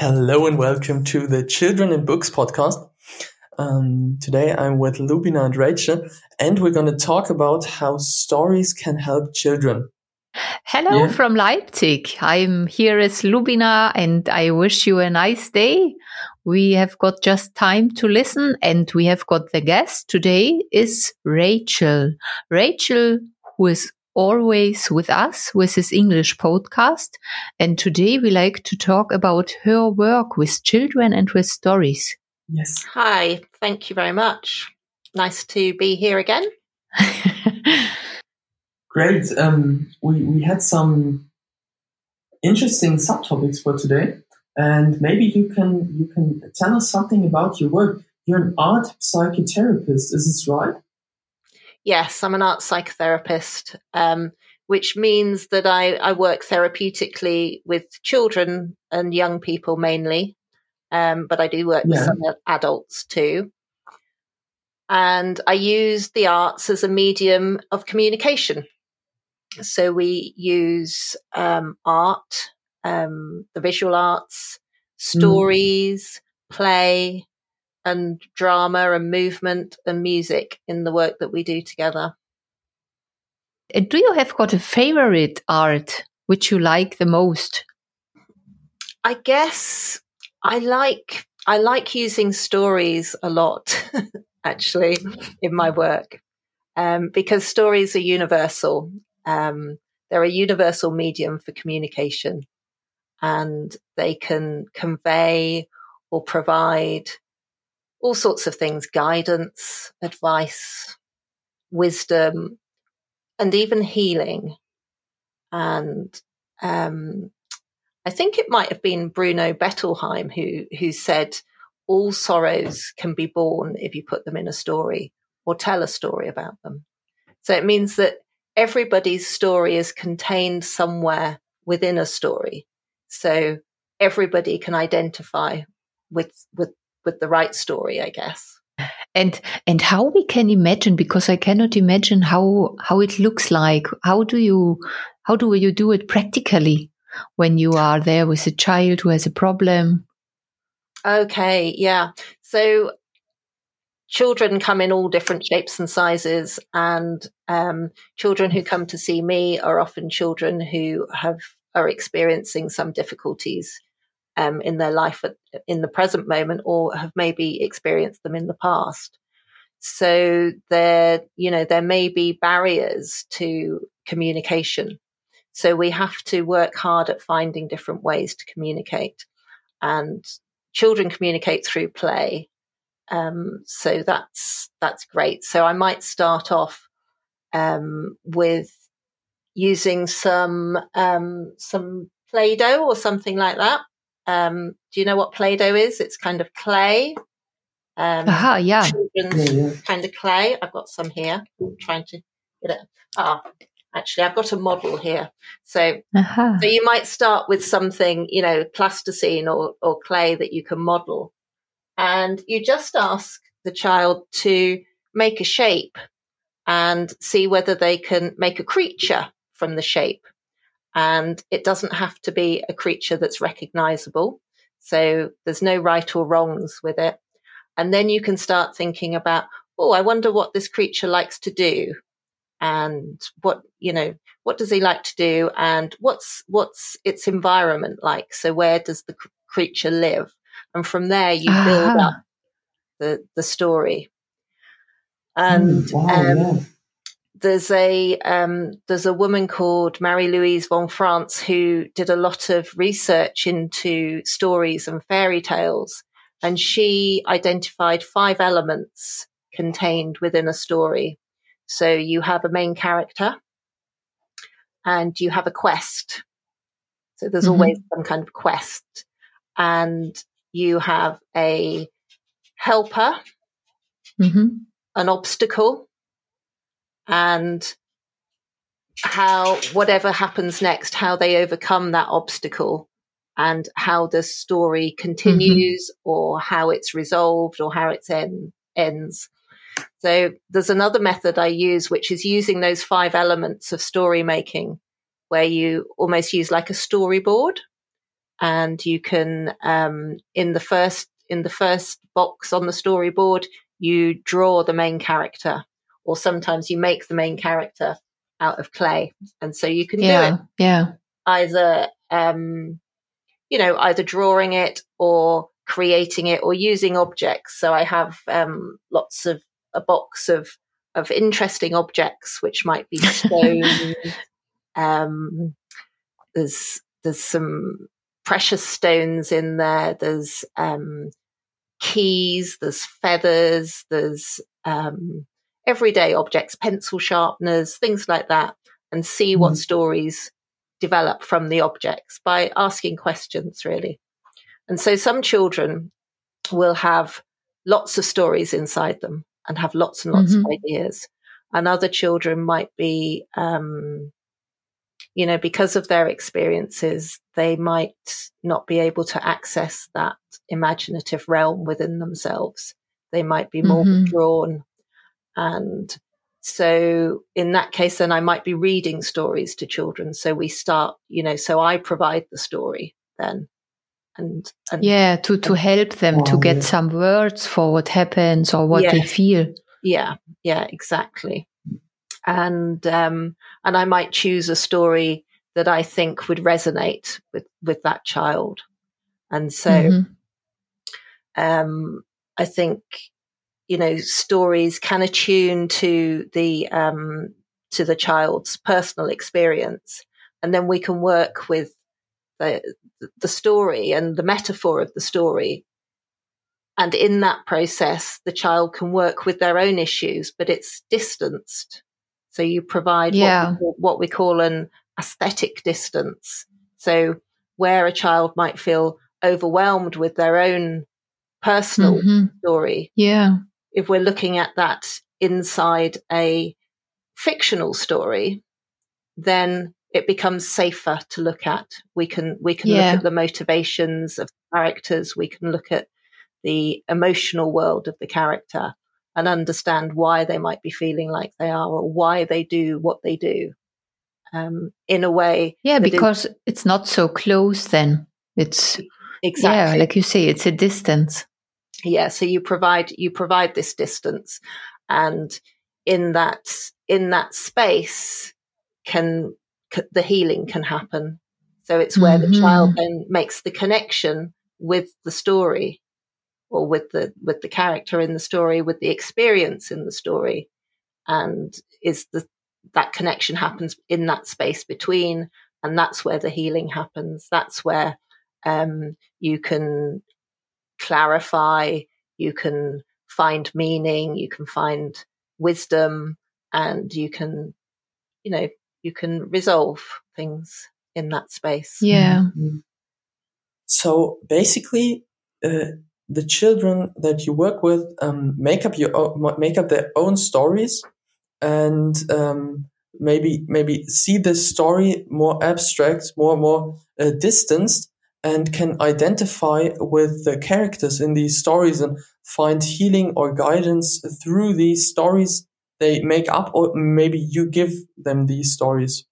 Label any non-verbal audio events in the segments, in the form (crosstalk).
Hello and welcome to the Children in Books podcast. Um, today I'm with Lubina and Rachel, and we're going to talk about how stories can help children. Hello yeah. from Leipzig. I'm here as Lubina, and I wish you a nice day. We have got just time to listen, and we have got the guest today is Rachel. Rachel, who is always with us with his English podcast. And today we like to talk about her work with children and with stories. Yes. Hi. Thank you very much. Nice to be here again. (laughs) Great. Um, we, we had some interesting subtopics for today. And maybe you can you can tell us something about your work. You're an art psychotherapist, is this right? Yes, I'm an art psychotherapist, um, which means that I, I, work therapeutically with children and young people mainly, um, but I do work yeah. with some adults too. And I use the arts as a medium of communication. So we use um, art, um, the visual arts, mm. stories, mm. play, and drama and movement and music in the work that we do together. Uh, do you have got a favorite art which you like the most? I guess I like I like using stories a lot, (laughs) actually, in my work, um, because stories are universal. Um, they're a universal medium for communication, and they can convey or provide all sorts of things guidance, advice, wisdom, and even healing. And um, I think it might have been Bruno Bettelheim who, who said, All sorrows can be borne if you put them in a story or tell a story about them. So it means that everybody's story is contained somewhere within a story. So everybody can identify with, with with the right story, I guess. And and how we can imagine because I cannot imagine how how it looks like. How do you how do you do it practically when you are there with a child who has a problem? Okay, yeah. So children come in all different shapes and sizes, and um, children who come to see me are often children who have are experiencing some difficulties um, in their life at, in the present moment or have maybe experienced them in the past. So there, you know, there may be barriers to communication. So we have to work hard at finding different ways to communicate. And children communicate through play. Um, so that's that's great. So I might start off um, with using some um, some Play-Doh or something like that, um, do you know what Play-Doh is? It's kind of clay. Um, Aha, yeah. kind of clay. I've got some here. I'm trying to get it. Ah, actually, I've got a model here. So, uh-huh. so you might start with something, you know, plasticine or, or clay that you can model. And you just ask the child to make a shape and see whether they can make a creature from the shape and it doesn't have to be a creature that's recognizable. So there's no right or wrongs with it. And then you can start thinking about, oh, I wonder what this creature likes to do and what, you know, what does he like to do and what's, what's its environment like? So where does the creature live? And from there you build up the, the story. And, mm, wow, um, yeah there's a um, there's a woman called Marie Louise von Franz who did a lot of research into stories and fairy tales, and she identified five elements contained within a story. So you have a main character, and you have a quest. So there's mm-hmm. always some kind of quest, and you have a helper, mm-hmm. an obstacle and how whatever happens next, how they overcome that obstacle and how the story continues mm-hmm. or how it's resolved or how it end, ends. So there's another method I use, which is using those five elements of story making, where you almost use like a storyboard and you can um, in the first in the first box on the storyboard you draw the main character or sometimes you make the main character out of clay. And so you can yeah, do it. yeah. Either um, you know either drawing it or creating it or using objects. So i have um, lots of a box of of interesting objects which might be (laughs) stone um, there's there's some precious stones in there. There's um, keys, there's feathers, there's um, everyday objects, pencil sharpeners, things like that, and see mm. what stories develop from the objects by asking questions, really. And so some children will have lots of stories inside them and have lots and lots mm-hmm. of ideas. And other children might be um, you know, because of their experiences, they might not be able to access that imaginative realm within themselves. They might be more mm-hmm. drawn. And so in that case, then I might be reading stories to children. So we start, you know, so I provide the story then. And, and yeah, to, to help them to get some words for what happens or what yeah. they feel. Yeah, yeah, exactly and um, and I might choose a story that I think would resonate with with that child, and so mm-hmm. um, I think you know stories can attune to the um, to the child's personal experience, and then we can work with the the story and the metaphor of the story and in that process, the child can work with their own issues, but it's distanced so you provide yeah. what, we, what we call an aesthetic distance. So where a child might feel overwhelmed with their own personal mm-hmm. story. Yeah. If we're looking at that inside a fictional story, then it becomes safer to look at. We can we can yeah. look at the motivations of characters. We can look at the emotional world of the character and understand why they might be feeling like they are or why they do what they do um, in a way. Yeah, because is, it's not so close then. It's exactly yeah, like you say, it's a distance. Yeah, so you provide you provide this distance, and in that in that space can c- the healing can happen. So it's where mm-hmm. the child then makes the connection with the story or with the with the character in the story, with the experience in the story, and is the that connection happens in that space between, and that's where the healing happens. That's where um, you can clarify, you can find meaning, you can find wisdom, and you can, you know, you can resolve things in that space. Yeah. Mm-hmm. So basically, uh, the children that you work with um, make up your own, make up their own stories and um, maybe maybe see the story more abstract, more more uh, distanced, and can identify with the characters in these stories and find healing or guidance through these stories they make up, or maybe you give them these stories.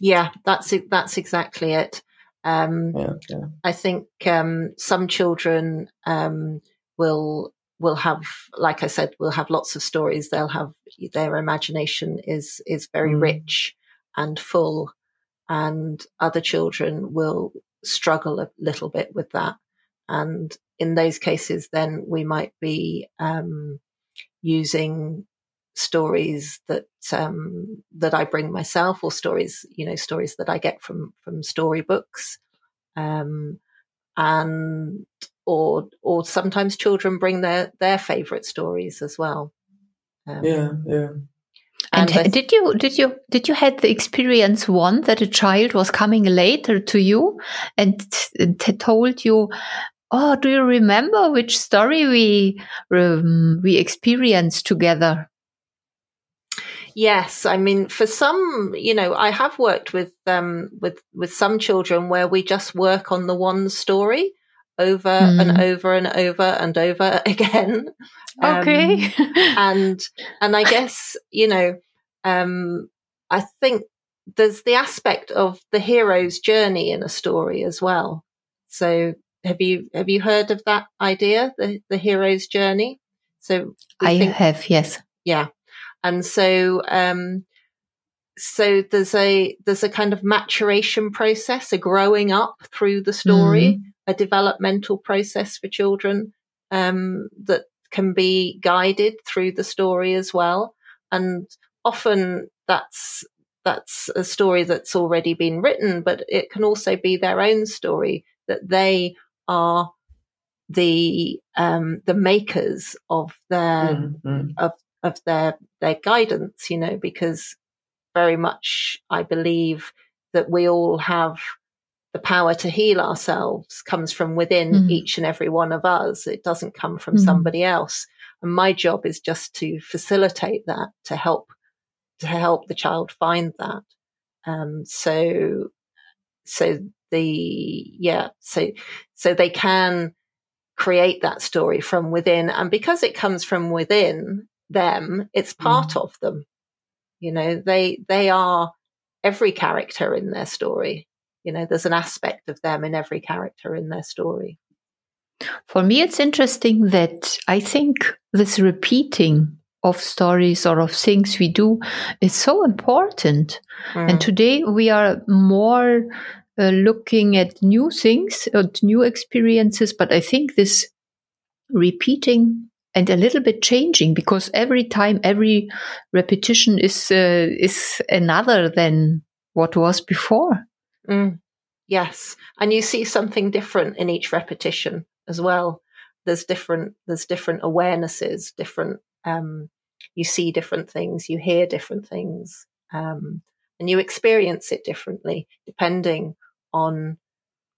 Yeah, that's it. That's exactly it. Um, yeah, yeah. I think um, some children um, will will have, like I said, will have lots of stories. They'll have their imagination is is very mm. rich and full, and other children will struggle a little bit with that. And in those cases, then we might be um, using stories that um, that I bring myself, or stories, you know, stories that I get from from storybooks, um, and or or sometimes children bring their their favorite stories as well. Um, yeah, yeah. And, and did you did you did you had the experience one that a child was coming later to you and t- told you, "Oh, do you remember which story we um, we experienced together?" Yes, I mean, for some, you know, I have worked with um, with with some children where we just work on the one story over mm. and over and over and over (laughs) again. Okay, um, (laughs) and and I guess you know, um, I think there's the aspect of the hero's journey in a story as well. So have you have you heard of that idea, the the hero's journey? So I think, have, yes. Yeah. And so um so there's a there's a kind of maturation process, a growing up through the story, mm. A developmental process for children um, that can be guided through the story as well. And often that's that's a story that's already been written, but it can also be their own story that they are the um, the makers of their mm-hmm. of of their their guidance, you know, because very much I believe that we all have the power to heal ourselves comes from within mm. each and every one of us. It doesn't come from mm. somebody else. And my job is just to facilitate that, to help, to help the child find that. Um, so, so the, yeah, so, so they can create that story from within. And because it comes from within them, it's part mm. of them. You know, they, they are every character in their story. You know, there's an aspect of them in every character in their story. For me, it's interesting that I think this repeating of stories or of things we do is so important. Mm. And today we are more uh, looking at new things, at new experiences, but I think this repeating and a little bit changing because every time every repetition is uh, is another than what was before mm. yes and you see something different in each repetition as well there's different there's different awarenesses different um, you see different things you hear different things um, and you experience it differently depending on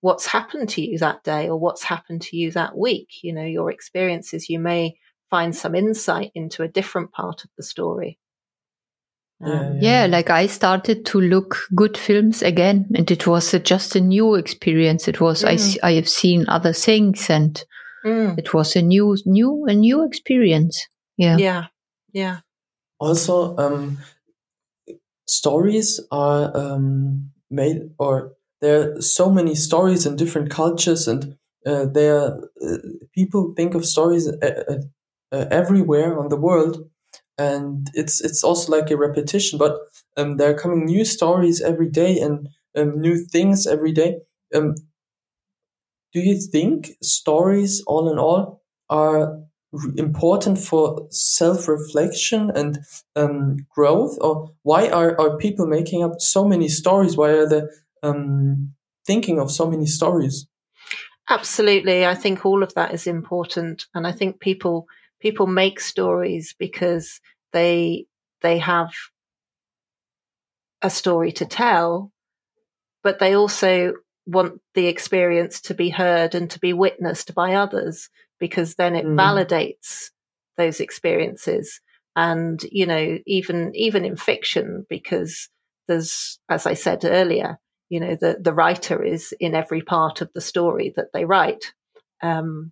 what's happened to you that day or what's happened to you that week. You know, your experiences, you may find some insight into a different part of the story. Um, yeah, yeah. yeah, like I started to look good films again, and it was a, just a new experience. It was mm. I I have seen other things, and mm. it was a new new a new experience. Yeah, yeah, yeah. Also, um, stories are um, made or there are so many stories in different cultures and uh, there uh, people think of stories uh, uh, uh, everywhere on the world and it's it's also like a repetition but um, there are coming new stories every day and um, new things every day. Um, do you think stories all in all are important for self-reflection and um, growth? Or why are, are people making up so many stories? Why are they um, thinking of so many stories. Absolutely, I think all of that is important, and I think people people make stories because they they have a story to tell, but they also want the experience to be heard and to be witnessed by others because then it mm. validates those experiences and you know even even in fiction because there's as i said earlier you know the the writer is in every part of the story that they write um,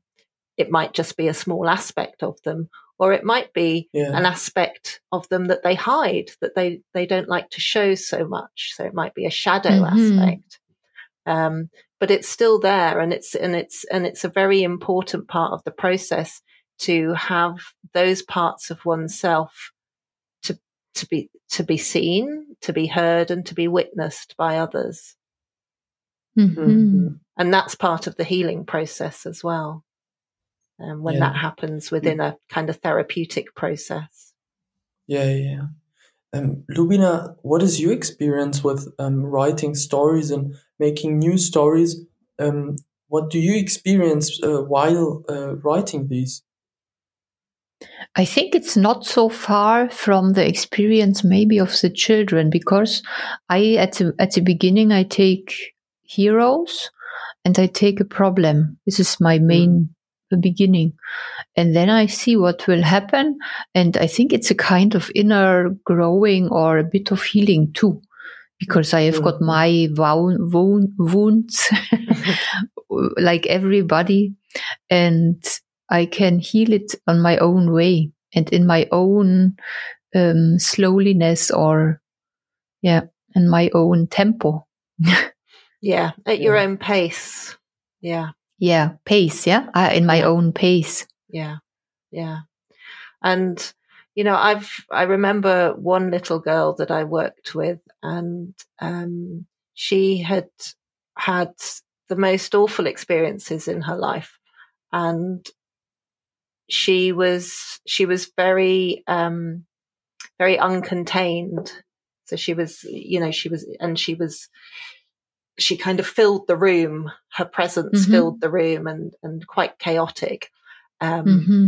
it might just be a small aspect of them or it might be yeah. an aspect of them that they hide that they they don't like to show so much so it might be a shadow mm-hmm. aspect um, but it's still there and it's and it's and it's a very important part of the process to have those parts of oneself to to be to be seen to be heard and to be witnessed by others. Mm-hmm. mm-hmm. And that's part of the healing process as well. Um, when yeah. that happens within a kind of therapeutic process. Yeah, yeah. Um, Lubina, what is your experience with um, writing stories and making new stories? Um, what do you experience uh, while uh, writing these? I think it's not so far from the experience maybe of the children because I at the, at the beginning I take heroes and I take a problem. This is my mm. main mm. beginning. And then I see what will happen. And I think it's a kind of inner growing or a bit of healing too, because I have mm. got my wound, wounds (laughs) like everybody. And I can heal it on my own way and in my own um, slowliness or yeah in my own tempo. (laughs) yeah, at your own pace. Yeah. Yeah, pace. Yeah, uh, in my yeah. own pace. Yeah, yeah, and you know, I've I remember one little girl that I worked with, and um, she had had the most awful experiences in her life, and she was she was very um, very uncontained. So she was, you know, she was, and she was, she kind of filled the room. Her presence mm-hmm. filled the room, and and quite chaotic. Um, mm-hmm.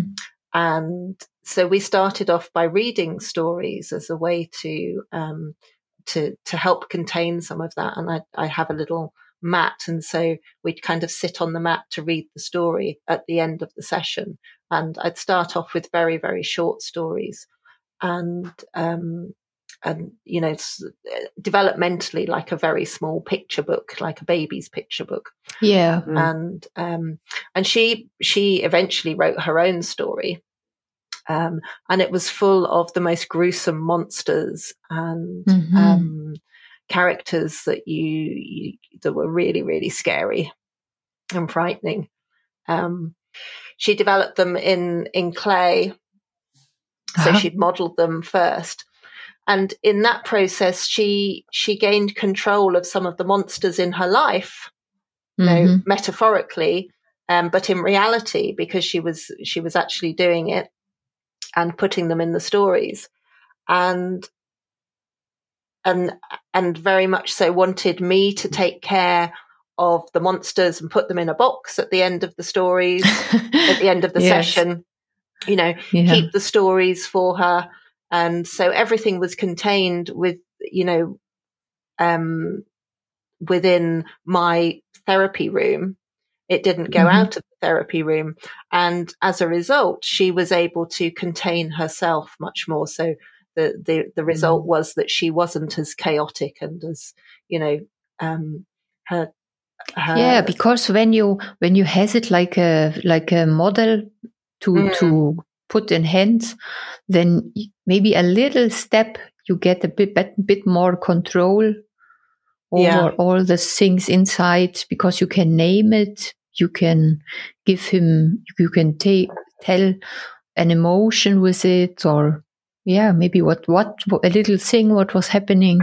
And so we started off by reading stories as a way to um, to to help contain some of that. And I, I have a little mat, and so we'd kind of sit on the mat to read the story at the end of the session. And I'd start off with very very short stories, and um, and you know developmentally like a very small picture book like a baby's picture book yeah mm. and um and she she eventually wrote her own story um and it was full of the most gruesome monsters and mm-hmm. um characters that you, you that were really really scary and frightening um she developed them in in clay so uh-huh. she'd modeled them first and in that process, she, she gained control of some of the monsters in her life, you mm-hmm. know, metaphorically, um, but in reality, because she was, she was actually doing it and putting them in the stories and, and, and very much so wanted me to take care of the monsters and put them in a box at the end of the stories, at the end of the (laughs) yes. session, you know, yeah. keep the stories for her and so everything was contained with, you know, um, within my therapy room. It didn't go mm-hmm. out of the therapy room. And as a result, she was able to contain herself much more. So the, the, the result mm-hmm. was that she wasn't as chaotic and as, you know, um, her, her, yeah, because when you when you has it like a like a model to mm. to put in hands, then maybe a little step you get a bit bit, bit more control over yeah. all the things inside because you can name it you can give him you can take tell an emotion with it or yeah maybe what what a little thing what was happening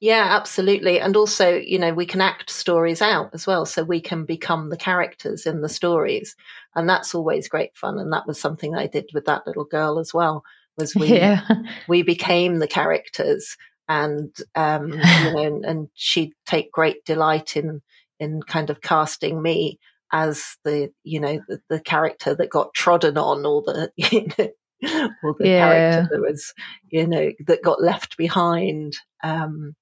yeah, absolutely. And also, you know, we can act stories out as well. So we can become the characters in the stories. And that's always great fun. And that was something I did with that little girl as well, was we, yeah. (laughs) we became the characters and, um, you know, and, and she'd take great delight in, in kind of casting me as the, you know, the, the character that got trodden on or the, (laughs) you know, (laughs) or the yeah. character that was, you know, that got left behind. Um,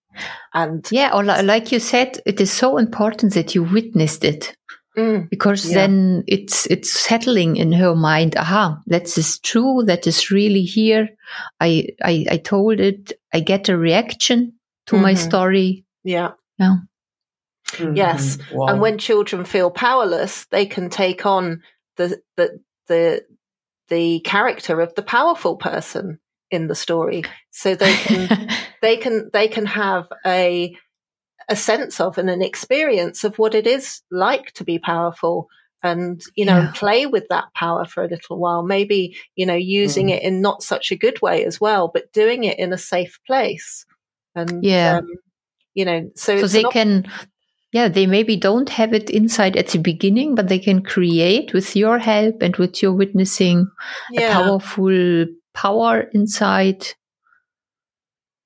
and yeah, or like you said, it is so important that you witnessed it. Mm, because yeah. then it's it's settling in her mind. Aha, that is true. That is really here. I I, I told it. I get a reaction to mm-hmm. my story. Yeah. Yeah. Mm-hmm. Yes. Wow. And when children feel powerless, they can take on the the the the character of the powerful person in the story so they can (laughs) they can they can have a a sense of and an experience of what it is like to be powerful and you know yeah. play with that power for a little while maybe you know using mm. it in not such a good way as well but doing it in a safe place and yeah um, you know so, so they can yeah, they maybe don't have it inside at the beginning, but they can create with your help and with your witnessing yeah. a powerful power inside,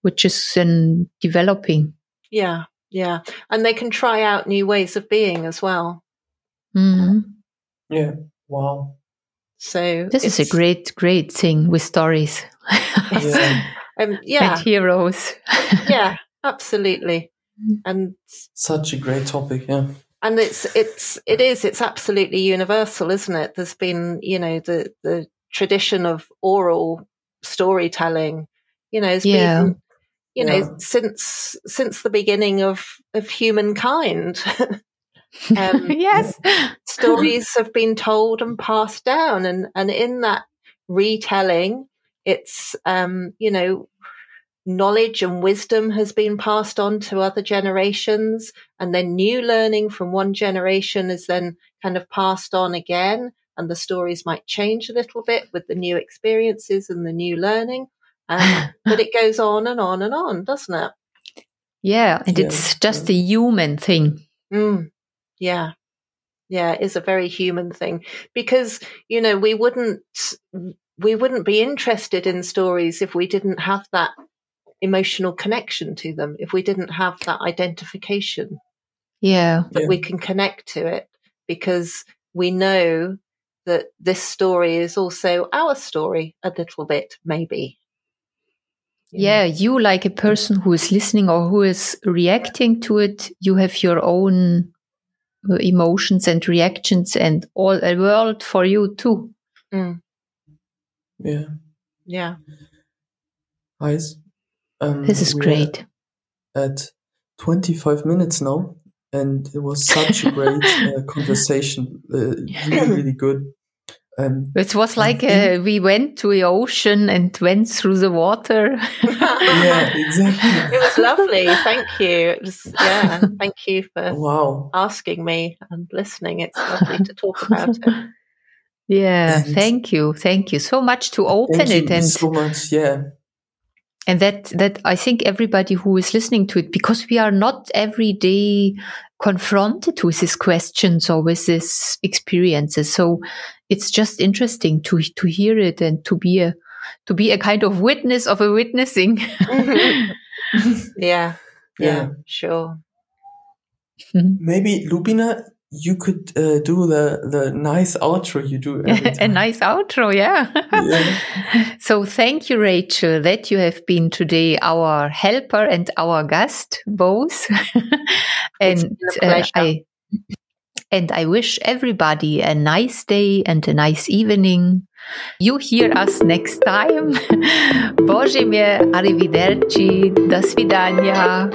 which is then developing. Yeah, yeah. And they can try out new ways of being as well. Mm-hmm. Yeah, wow. So this is a great, great thing with stories. (laughs) yeah. Um, yeah. and heroes. yeah, (laughs) absolutely and such a great topic yeah and it's it's it is it's absolutely universal isn't it there's been you know the the tradition of oral storytelling you know has yeah. been you know yeah. since since the beginning of of humankind (laughs) um, yes stories have been told and passed down and and in that retelling it's um you know knowledge and wisdom has been passed on to other generations and then new learning from one generation is then kind of passed on again and the stories might change a little bit with the new experiences and the new learning um, (laughs) but it goes on and on and on doesn't it? Yeah and yeah. it's just a human thing. Mm, yeah. Yeah it is a very human thing because you know we wouldn't we wouldn't be interested in stories if we didn't have that emotional connection to them if we didn't have that identification. Yeah. That yeah. we can connect to it because we know that this story is also our story a little bit, maybe. Yeah, you like a person who is listening or who is reacting to it, you have your own uh, emotions and reactions and all a world for you too. Mm. Yeah. Yeah. Nice. Um, this is great. At 25 minutes now, and it was such a great (laughs) uh, conversation. Uh, really, really good. Um, it was like uh, we went to the ocean and went through the water. (laughs) yeah, exactly. It was lovely. Thank you. It Was, yeah, (laughs) thank you for wow. asking me and listening. It's lovely to talk about it. Yeah, and thank you, thank you so much to open it and so much. Yeah, and that that i think everybody who is listening to it because we are not every day confronted with these questions or with these experiences. So it's just interesting to to hear it and to be a to be a kind of witness of a witnessing. Mm-hmm. (laughs) yeah, yeah. Yeah sure. Maybe lubina you could uh, do the the nice outro you do (laughs) a nice outro yeah. yeah. (laughs) so thank you rachel that you have been today our helper and our guest both. (laughs) And uh, i and i wish everybody a nice day and a nice evening. You hear us next time. Bože arrivederci. Do svidania